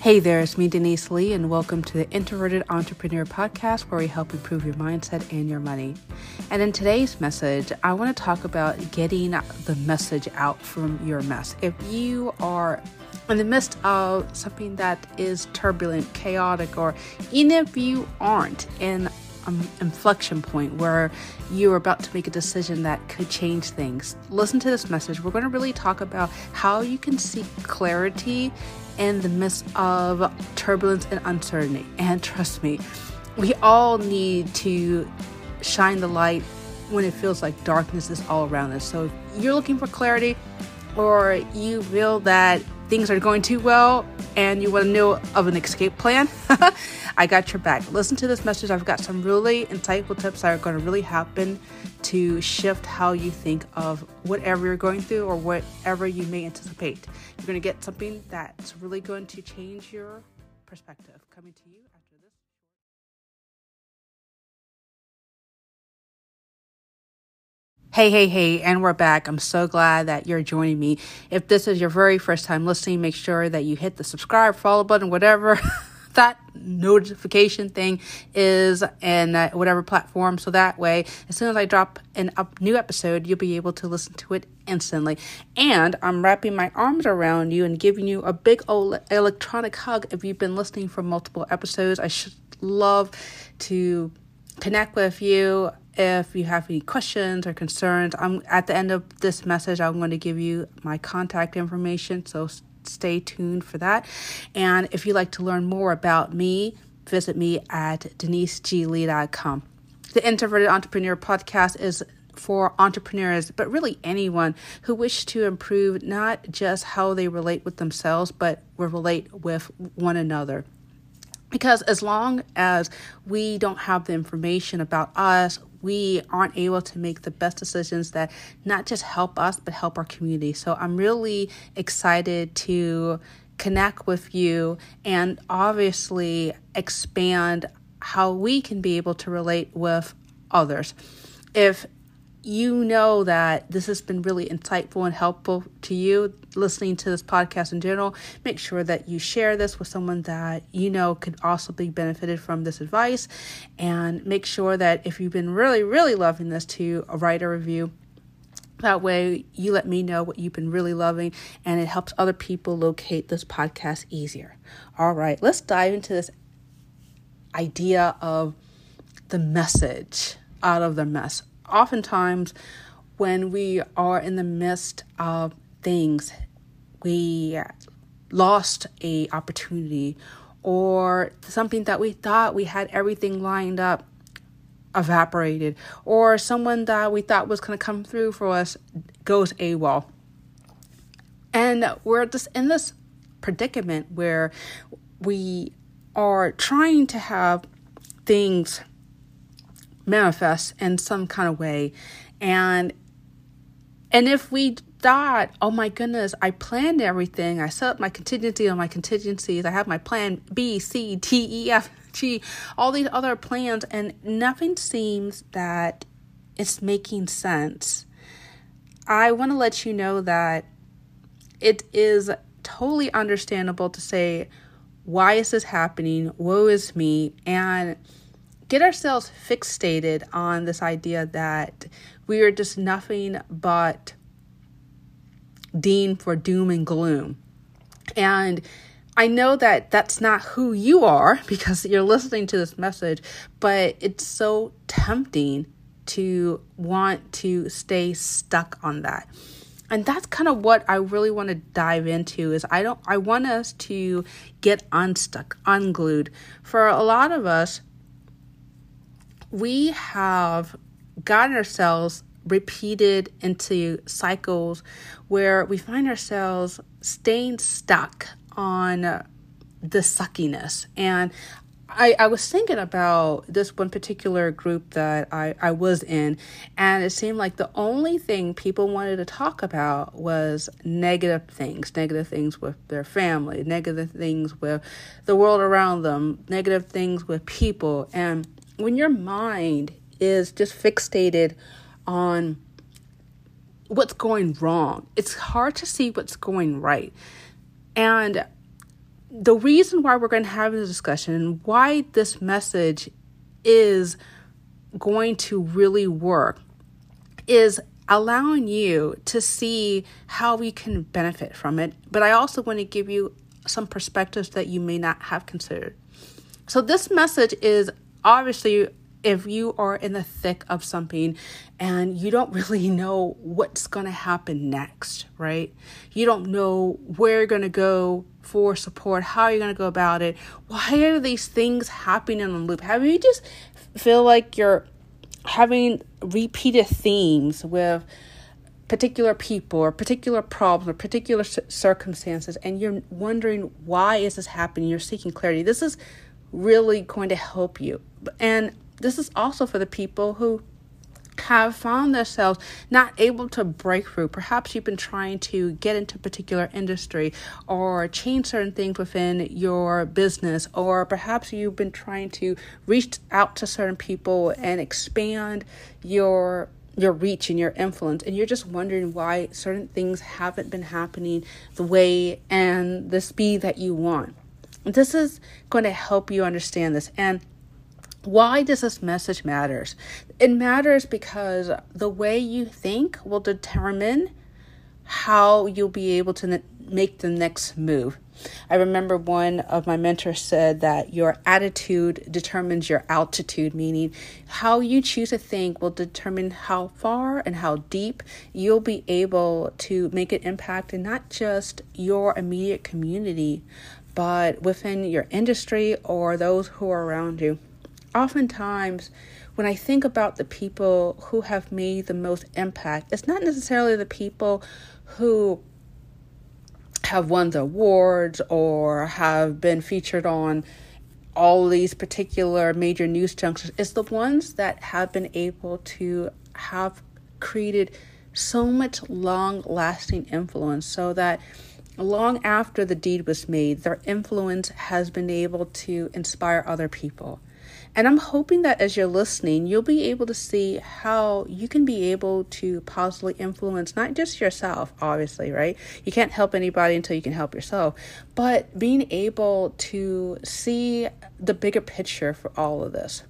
Hey there, it's me, Denise Lee, and welcome to the Introverted Entrepreneur Podcast, where we help improve your mindset and your money. And in today's message, I want to talk about getting the message out from your mess. If you are in the midst of something that is turbulent, chaotic, or even if you aren't in an inflection point where you're about to make a decision that could change things, listen to this message. We're going to really talk about how you can seek clarity in the midst of turbulence and uncertainty. And trust me, we all need to shine the light when it feels like darkness is all around us. So if you're looking for clarity or you feel that things are going too well and you want to know of an escape plan, I got your back. Listen to this message. I've got some really insightful tips that are going to really happen to shift how you think of whatever you're going through or whatever you may anticipate. You're going to get something that's really going to change your perspective. Coming to you Hey, hey, hey, and we're back. I'm so glad that you're joining me. If this is your very first time listening, make sure that you hit the subscribe, follow button, whatever. that notification thing is in uh, whatever platform. So that way, as soon as I drop a up new episode, you'll be able to listen to it instantly. And I'm wrapping my arms around you and giving you a big old electronic hug if you've been listening for multiple episodes. I should love to connect with you if you have any questions or concerns i'm at the end of this message i'm going to give you my contact information so stay tuned for that. And if you'd like to learn more about me, visit me at deniseglee.com. The Introverted Entrepreneur podcast is for entrepreneurs, but really anyone who wish to improve not just how they relate with themselves, but relate with one another. Because as long as we don't have the information about us, we aren't able to make the best decisions that not just help us, but help our community. So I'm really excited to connect with you and obviously expand how we can be able to relate with others. If you know that this has been really insightful and helpful to you listening to this podcast in general, make sure that you share this with someone that you know could also be benefited from this advice. And make sure that if you've been really, really loving this, to write a review. That way, you let me know what you've been really loving, and it helps other people locate this podcast easier. All right, let's dive into this idea of the message out of the mess oftentimes when we are in the midst of things, we lost a opportunity or something that we thought we had everything lined up evaporated or someone that we thought was going to come through for us goes AWOL. And we're just in this predicament where we are trying to have things manifest in some kind of way. And and if we thought oh my goodness i planned everything. I set up my contingency on my contingencies. I have my plan b c d e f g all these other plans and nothing seems that it's making sense i want to let you know that it is totally understandable to say why is this happening? Woe is me. And get ourselves fixated on this idea that we are just nothing but deemed for doom and gloom. And I know that that's not who you are because you're listening to this message, but it's so tempting to want to stay stuck on that. And that's kind of what I really want to dive into is I don't I want us to get unstuck, unglued. For a lot of us, we have gotten ourselves repeated into cycles where we find ourselves staying stuck on the suckiness. And I, I was thinking about this one particular group that I, I was in, and it seemed like the only thing people wanted to talk about was negative things negative things with their family, negative things with the world around them, negative things with people. And when your mind is just fixated on what's going wrong, it's hard to see what's going right. And the reason why we're going to have this discussion why this message is going to really work is allowing you to see how we can benefit from it. But I also want to give you some perspectives that you may not have considered. So, this message is obviously if you are in the thick of something and you don't really know what's going to happen next, right? You don't know where you're going to go for support, how you're going to go about it. Why are these things happening in a loop? Have you just feel like you're having repeated themes with particular people or particular problems or particular circumstances and you're wondering why is this happening you're seeking clarity this is really going to help you and this is also for the people who have found themselves not able to break through. Perhaps you've been trying to get into a particular industry or change certain things within your business, or perhaps you've been trying to reach out to certain people and expand your your reach and your influence and you're just wondering why certain things haven't been happening the way and the speed that you want. This is going to help you understand this and why does this message matters? It matters because the way you think will determine how you'll be able to make the next move. I remember one of my mentors said that your attitude determines your altitude, meaning how you choose to think will determine how far and how deep you'll be able to make an impact in not just your immediate community, but within your industry or those who are around you oftentimes when I think about the people who have made the most impact, it's not necessarily the people who have won the awards or have been featured on all these particular major news junctures. It's the ones that have been able to have created so much long lasting influence so that long after the deed was made, their influence has been able to inspire other people. And I'm hoping that as you're listening, you'll be able to see how you can be able to positively influence not just yourself, obviously, right? You can't help anybody until you can help yourself, but being able to see the bigger picture for all of this.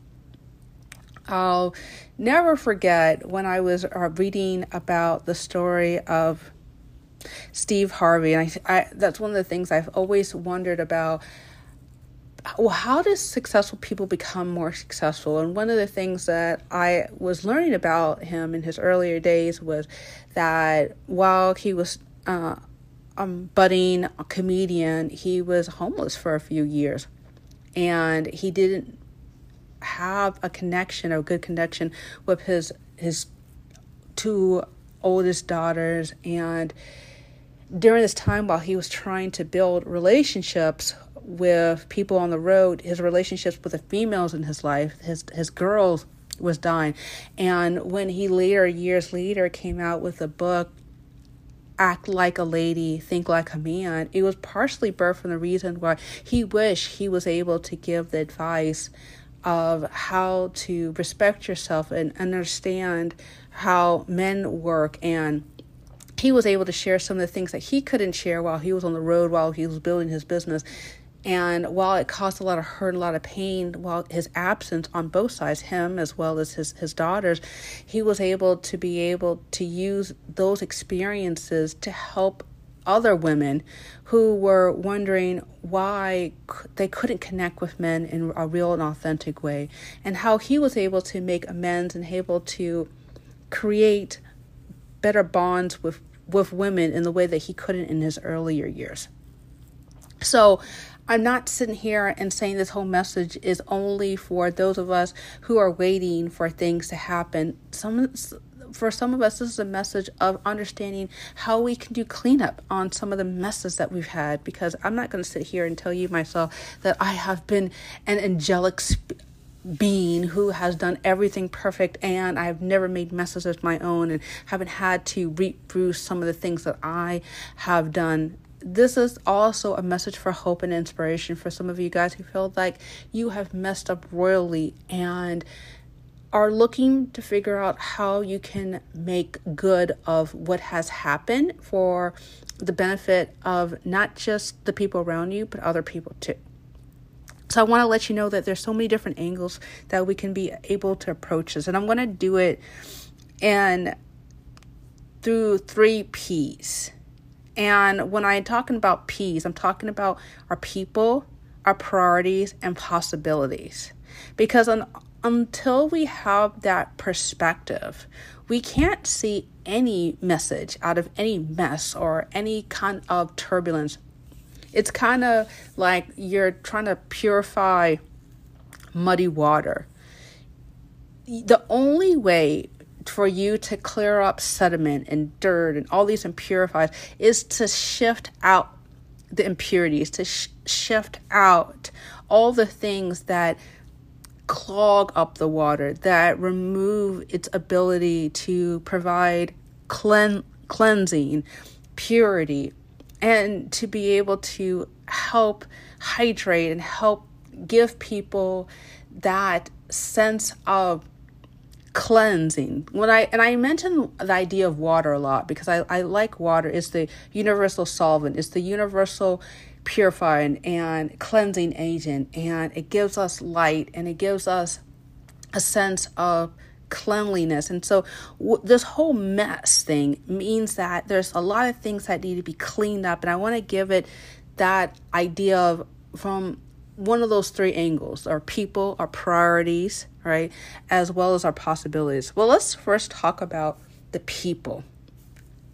I'll never forget when I was uh, reading about the story of Steve Harvey, and I, I that's one of the things I've always wondered about well, how does successful people become more successful? And one of the things that I was learning about him in his earlier days was that while he was uh, a budding comedian, he was homeless for a few years, and he didn't have a connection or good connection with his his two oldest daughters and during this time while he was trying to build relationships with people on the road, his relationships with the females in his life, his his girls was dying. And when he later, years later, came out with a book, Act Like a Lady, Think Like a Man, it was partially birthed from the reason why he wished he was able to give the advice of how to respect yourself and understand how men work and he was able to share some of the things that he couldn't share while he was on the road while he was building his business. And while it caused a lot of hurt, a lot of pain, while his absence on both sides, him as well as his, his daughters, he was able to be able to use those experiences to help other women who were wondering why they couldn't connect with men in a real and authentic way, and how he was able to make amends and able to create better bonds with, with women in the way that he couldn't in his earlier years. So I'm not sitting here and saying this whole message is only for those of us who are waiting for things to happen. Some for some of us, this is a message of understanding how we can do cleanup on some of the messes that we've had. Because I'm not going to sit here and tell you myself that I have been an angelic being who has done everything perfect and I've never made messes of my own and haven't had to reap through some of the things that I have done this is also a message for hope and inspiration for some of you guys who feel like you have messed up royally and are looking to figure out how you can make good of what has happened for the benefit of not just the people around you, but other people too. So I want to let you know that there's so many different angles that we can be able to approach this. And I'm going to do it and through three P's. And when I'm talking about P's, I'm talking about our people, our priorities, and possibilities. Because until we have that perspective, we can't see any message out of any mess or any kind of turbulence. It's kind of like you're trying to purify muddy water. The only way for you to clear up sediment and dirt and all these impurities is to shift out the impurities, to sh- shift out all the things that clog up the water, that remove its ability to provide clean, cleansing, purity, and to be able to help hydrate and help give people that sense of cleansing. When i and i mention the idea of water a lot because i, I like water. It's the universal solvent. It's the universal purifying and cleansing agent. And it gives us light and it gives us a sense of cleanliness and so w- this whole mess thing means that there's a lot of things that need to be cleaned up and i want to give it that idea of from one of those three angles our people, our priorities, right, as well as our possibilities. Well, let's first talk about the people.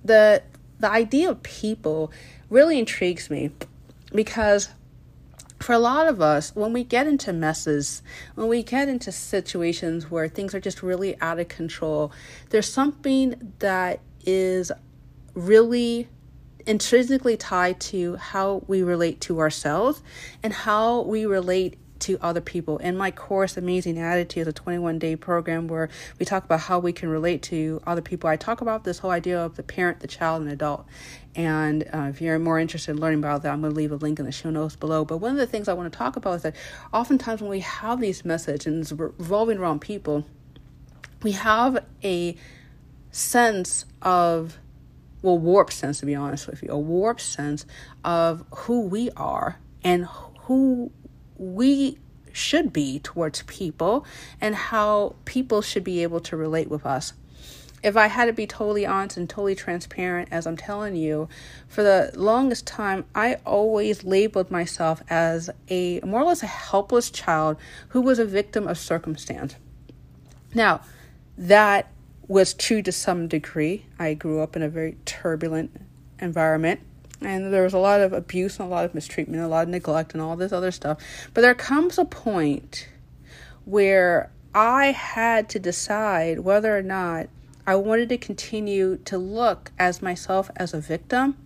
The the idea of people really intrigues me because for a lot of us, when we get into messes, when we get into situations where things are just really out of control, there's something that is really intrinsically tied to how we relate to ourselves and how we relate to other people. In my course, Amazing Attitude, is a 21 day program where we talk about how we can relate to other people. I talk about this whole idea of the parent, the child, and adult. And uh, if you're more interested in learning about that, I'm going to leave a link in the show notes below. But one of the things I want to talk about is that oftentimes when we have these messages and it's revolving around people, we have a sense of well, warped sense, to be honest with you, a warped sense of who we are and who we should be towards people and how people should be able to relate with us. If I had to be totally honest and totally transparent, as I'm telling you, for the longest time, I always labeled myself as a more or less a helpless child who was a victim of circumstance. Now, that was true to some degree. I grew up in a very turbulent environment and there was a lot of abuse and a lot of mistreatment, a lot of neglect and all this other stuff. But there comes a point where I had to decide whether or not I wanted to continue to look as myself as a victim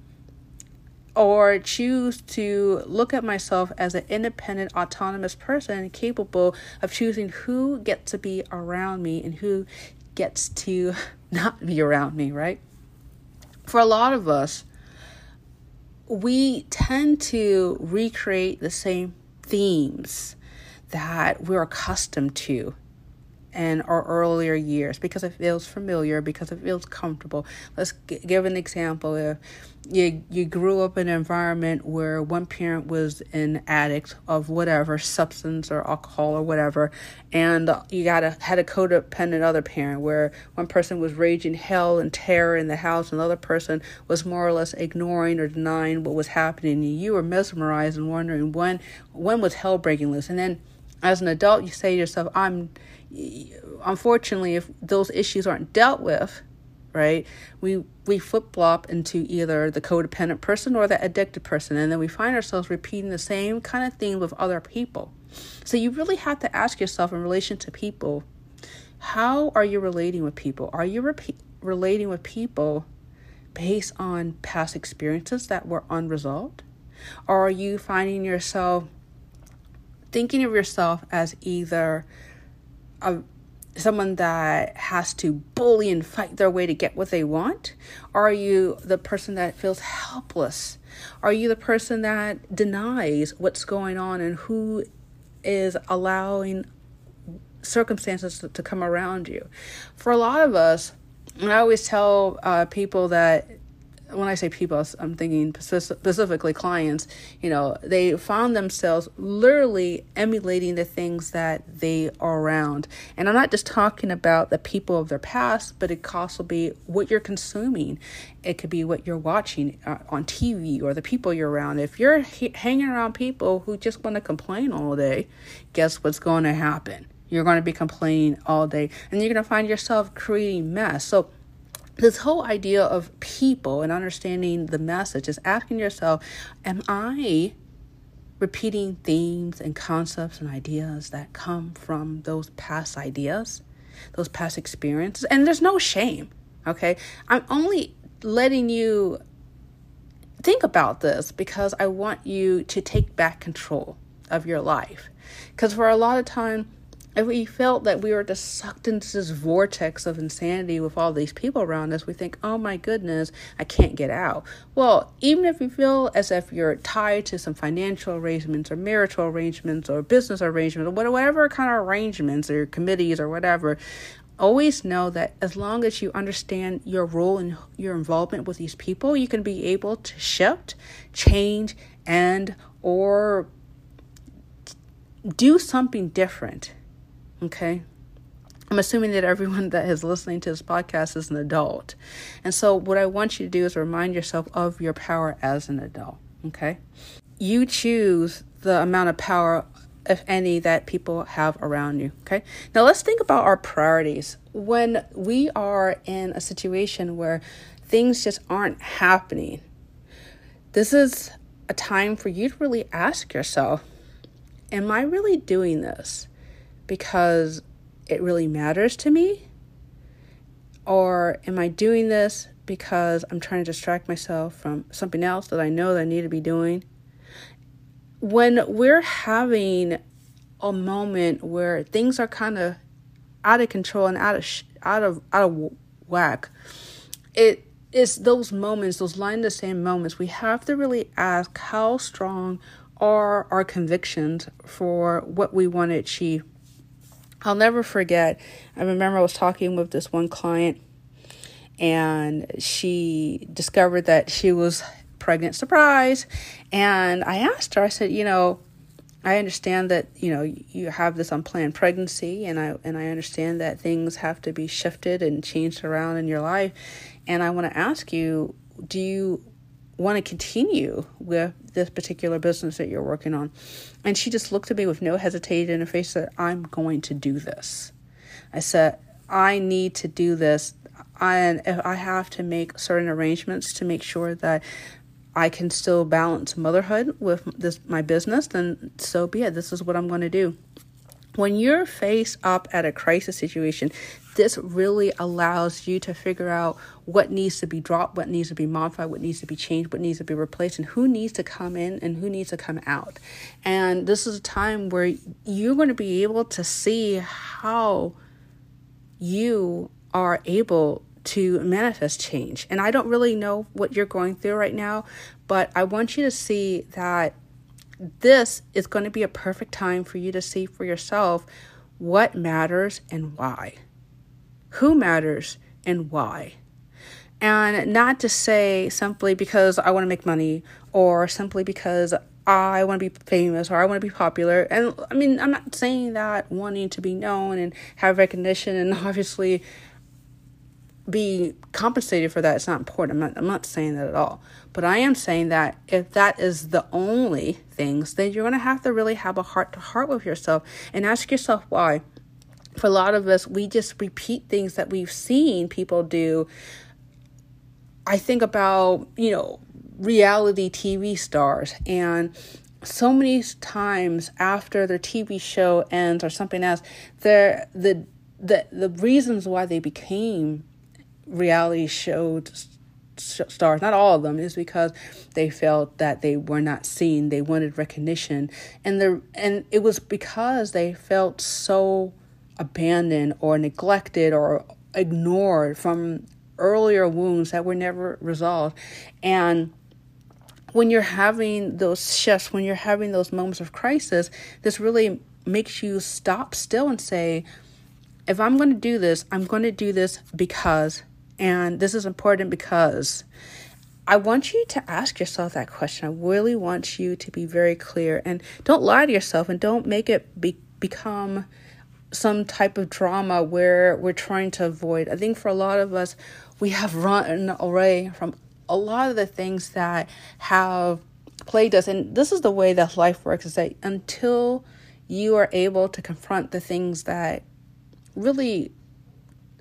or choose to look at myself as an independent, autonomous person capable of choosing who gets to be around me and who gets to not be around me, right? For a lot of us, we tend to recreate the same themes that we're accustomed to in our earlier years because it feels familiar, because it feels comfortable. Let's g- give an example. If you you grew up in an environment where one parent was an addict of whatever substance or alcohol or whatever, and you got a had a codependent other parent where one person was raging hell and terror in the house, and the other person was more or less ignoring or denying what was happening, and you were mesmerized and wondering when when was hell breaking loose, and then as an adult, you say to yourself, I'm unfortunately, if those issues aren't dealt with, right, we we flip flop into either the codependent person or the addicted person, and then we find ourselves repeating the same kind of thing with other people. So you really have to ask yourself in relation to people, how are you relating with people? Are you relating with people based on past experiences that were unresolved? Or are you finding yourself thinking of yourself as either a someone that has to bully and fight their way to get what they want? Are you the person that feels helpless? Are you the person that denies what's going on and who is allowing circumstances to, come around you. For a lot of us, and I always tell uh, people that when I say people, I'm thinking specifically clients, you know, they found themselves literally emulating the things that they are around. And I'm not just talking about the people of their past, but it could also be what you're consuming. It could be what you're watching uh, on TV or the people you're around. If you're hanging around people who just want to complain all day, guess what's going to happen? You're going to be complaining all day and you're going to find yourself creating mess. So, this whole idea of people and understanding the message is asking yourself, am I repeating themes and concepts and ideas that come from those past ideas, those past experiences? And there's no shame, okay? I'm only letting you think about this because I want you to take back control of your life. Because for a lot of time, if we felt that we were just sucked into this vortex of insanity with all these people around us, we think, oh my goodness, I can't get out. Well, even if you feel as if you're tied to some financial arrangements or marital arrangements or business arrangements or whatever kind of arrangements or committees or whatever, always know that as long as you understand your role and your involvement with these people, you can be able to shift, change, and or do something different Okay. I'm assuming that everyone that is listening to this podcast is an adult. And so, what I want you to do is remind yourself of your power as an adult. Okay. You choose the amount of power, if any, that people have around you. Okay. Now, let's think about our priorities. When we are in a situation where things just aren't happening, this is a time for you to really ask yourself Am I really doing this? Because it really matters to me? Or am I doing this because I'm trying to distract myself from something else that I know that I need to be doing? When we're having a moment where things are kind of out of control and out of sh- out of out of whack, it is those moments, those line in the same moments. We have to really ask how strong are our convictions for what we want to achieve I'll never forget. I remember I was talking with this one client and she discovered that she was pregnant surprise and I asked her I said, you know, I understand that, you know, you have this unplanned pregnancy and I and I understand that things have to be shifted and changed around in your life and I want to ask you, do you want to continue with this particular business that you're working on. And she just looked at me with no hesitation in her face said, I'm going to do this. I said, I need to do this. And if I have to make certain arrangements to make sure that I can still balance motherhood with this my business, then so be it. This is what I'm going to do. When you're faced up at a crisis situation, this really allows you to figure out what needs to be dropped, what needs to be modified, what needs to be changed, what needs to be replaced, and who needs to come in and who needs to come out. And this is a time where you're going to be able to see how you are able to manifest change. And I don't really know what you're going through right now, but I want you to see that this is going to be a perfect time for you to see for yourself what matters and why who matters and why. And not to say simply because I want to make money or simply because I want to be famous or I want to be popular. And I mean, I'm not saying that wanting to be known and have recognition and obviously be compensated for that is not important. I'm not, I'm not saying that at all. But I am saying that if that is the only things, then you're going to have to really have a heart to heart with yourself and ask yourself why for a lot of us, we just repeat things that we've seen people do. I think about, you know, reality TV stars and so many times after their TV show ends or something else, the the the the reasons why they became reality show stars, not all of them, is because they felt that they were not seen. They wanted recognition, and the and it was because they felt so abandoned or neglected or ignored from earlier wounds that were never resolved. And when you're having those shifts, when you're having those moments of crisis, this really makes you stop still and say, if I'm going to do this, I'm going to do this because, and this is important because. I want you to ask yourself that question. I really want you to be very clear and don't lie to yourself and don't make it be, become some type of drama where we're trying to avoid. I think for a lot of us, we have run away from a lot of the things that have plagued us. And this is the way that life works is that until you are able to confront the things that really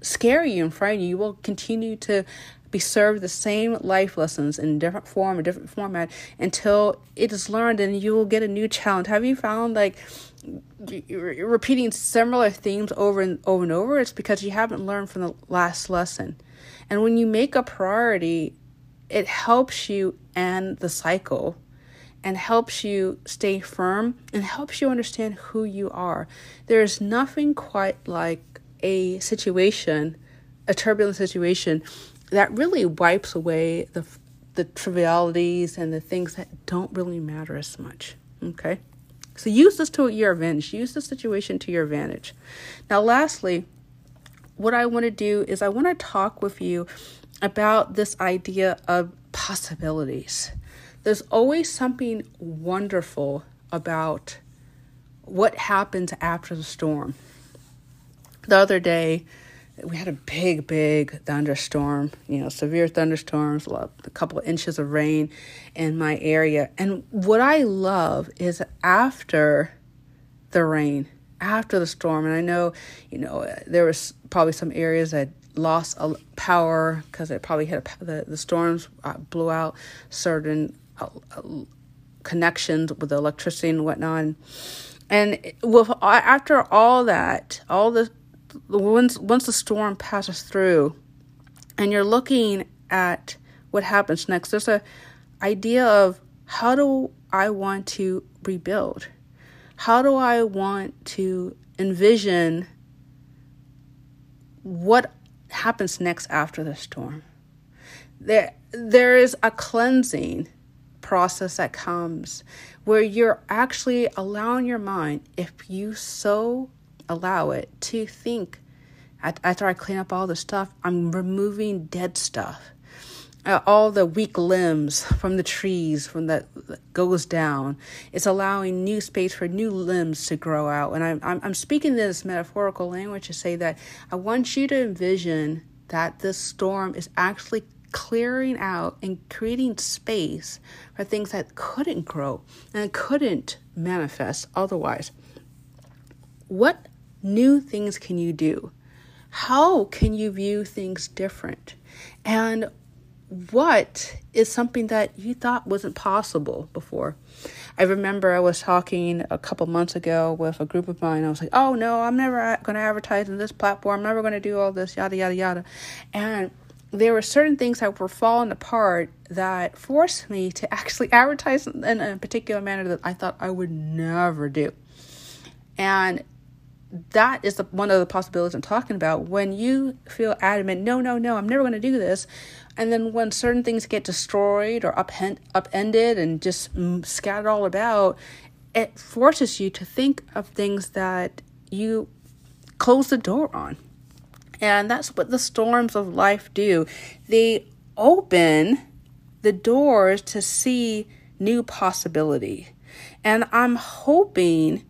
scare you and frighten you, you will continue to be served the same life lessons in different form, or different format until it is learned and you will get a new challenge. Have you found like repeating similar themes over and over and over? It's because you haven't learned from the last lesson. And when you make a priority, it helps you end the cycle and helps you stay firm and helps you understand who you are. There is nothing quite like a situation, a turbulent situation, that really wipes away the the trivialities and the things that don't really matter as much. Okay? So use this to your advantage. Use the situation to your advantage. Now, lastly, what I want to do is I want to talk with you about this idea of possibilities. There's always something wonderful about what happens after the storm. The other day, we had a big, big thunderstorm, you know, severe thunderstorms, a couple of inches of rain in my area. And what I love is after the rain, after the storm, and I know, you know, there was probably some areas that lost power because it probably hit a, the, the storms uh, blew out certain uh, uh, connections with the electricity and whatnot. And with after all that, all the once once the storm passes through and you're looking at what happens next there's a idea of how do i want to rebuild? How do i want to envision what happens next after the storm? There there is a cleansing process that comes where you're actually allowing your mind if you so allow it to think after I clean up all the stuff, I'm removing dead stuff. Uh, all the weak limbs from the trees from that, goes down. It's allowing new space for new limbs to grow out. And I'm, I'm, I'm speaking this metaphorical language to say that I want you to envision that this storm is actually clearing out and creating space for things that couldn't grow and couldn't manifest otherwise. What new things can you do? How can you view things different? And what is something that you thought wasn't possible before? I remember I was talking a couple months ago with a group of mine. I was like, oh no, I'm never going to advertise on this platform. I'm never going to do all this, yada, yada, yada. And there were certain things that were falling apart that forced me to actually advertise in a particular manner that I thought I would never do. And that is the, one of the possibilities I'm talking about. When you feel adamant, no, no, no, I'm never going to do this, and then when certain things get destroyed or upend, upended and just mm, scattered all about, it forces you to think of things that you close the door on. And that's what the storms of life do. They open the doors to see new possibility. And I'm hoping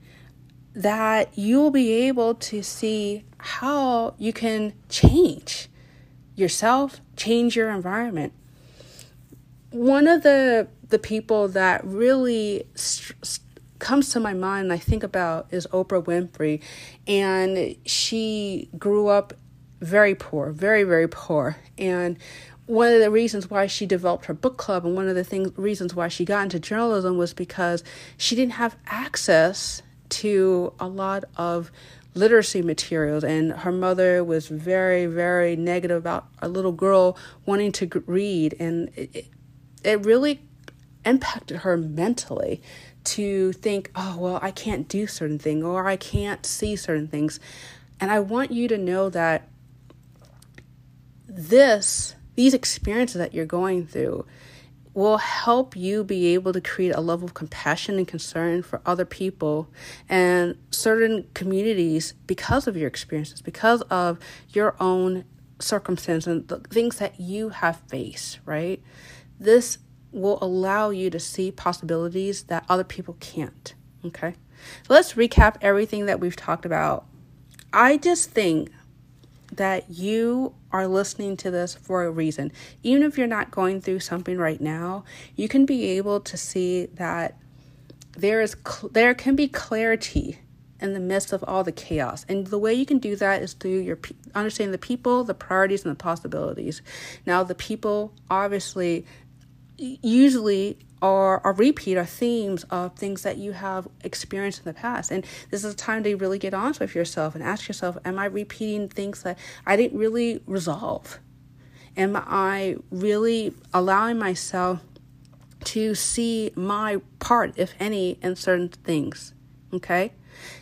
that you'll be able to see how you can change yourself, change your environment. One of the the people that really st- comes to my mind I think about is Oprah Winfrey and she grew up very poor, very very poor and one of the reasons why she developed her book club and one of the things reasons why she got into journalism was because she didn't have access to a lot of literacy materials and her mother was very very negative about a little girl wanting to read and it, it really impacted her mentally to think oh well i can't do certain things or i can't see certain things. And i want you to know that this these experiences that you're going through will help you be able to create a level of compassion and concern for other people and certain communities because of your experiences, because of your own circumstance and the things that you have faced, right? This will allow you to see possibilities that other people can't. Okay. So let's recap everything that we've talked about. I just think that you are listening to this for a reason. Even if you're not going through something right now, you can be able to see that there is cl- there can be clarity in the midst of all the chaos. And the way you can do that is through your pe- understanding the people, the priorities and the possibilities. Now, the people obviously usually are a repeat or themes of things that you have experienced in the past. And this is a time to really get honest with yourself and ask yourself, am I repeating things that I didn't really resolve? Am I really allowing myself to see my part, if any, in certain things? Okay?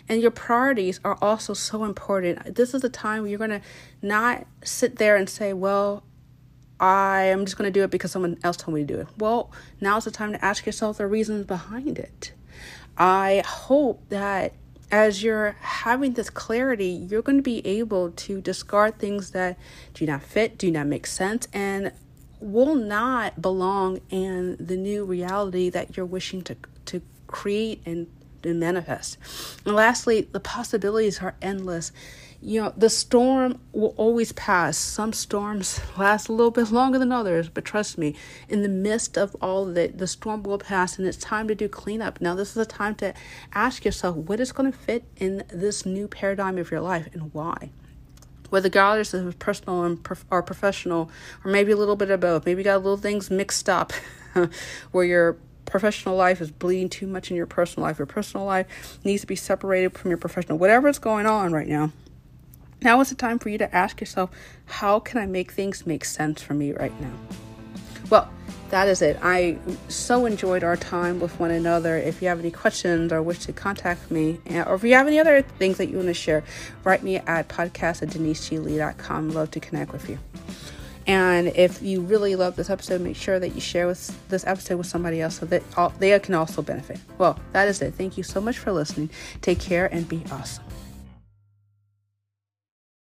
And your priorities are also so important. This is a time where you're going to not sit there and say, well, I am just going to do it because someone else told me to do it. Well, now's the time to ask yourself the reasons behind it. I hope that as you're having this clarity, you're going to be able to discard things that do not fit, do not make sense, and will not belong in the new reality that you're wishing to, to create and, and manifest. And lastly, the possibilities are endless you know, the storm will always pass. Some storms last a little bit longer than others, but trust me, in the midst of all of it, the storm will pass and it's time to do cleanup. Now, this is a time to ask yourself what is going to fit in this new paradigm of your life and why. Whether God is personal or professional, or maybe a little bit of both. Maybe you got little things mixed up where your professional life is bleeding too much in your personal life. Your personal life needs to be separated from your professional. Whatever is going on right now, now is the time for you to ask yourself, how can I make things make sense for me right now? Well, that is it. I so enjoyed our time with one another. If you have any questions or wish to contact me, eh, or if you have any other things that you want to share, write me at podcast at deniseglee.com. Love to connect with you. And if you really love this episode, make sure that you share with this episode with somebody else so that all, they can also benefit. Well, that is it. Thank you so much for listening. Take care and be awesome.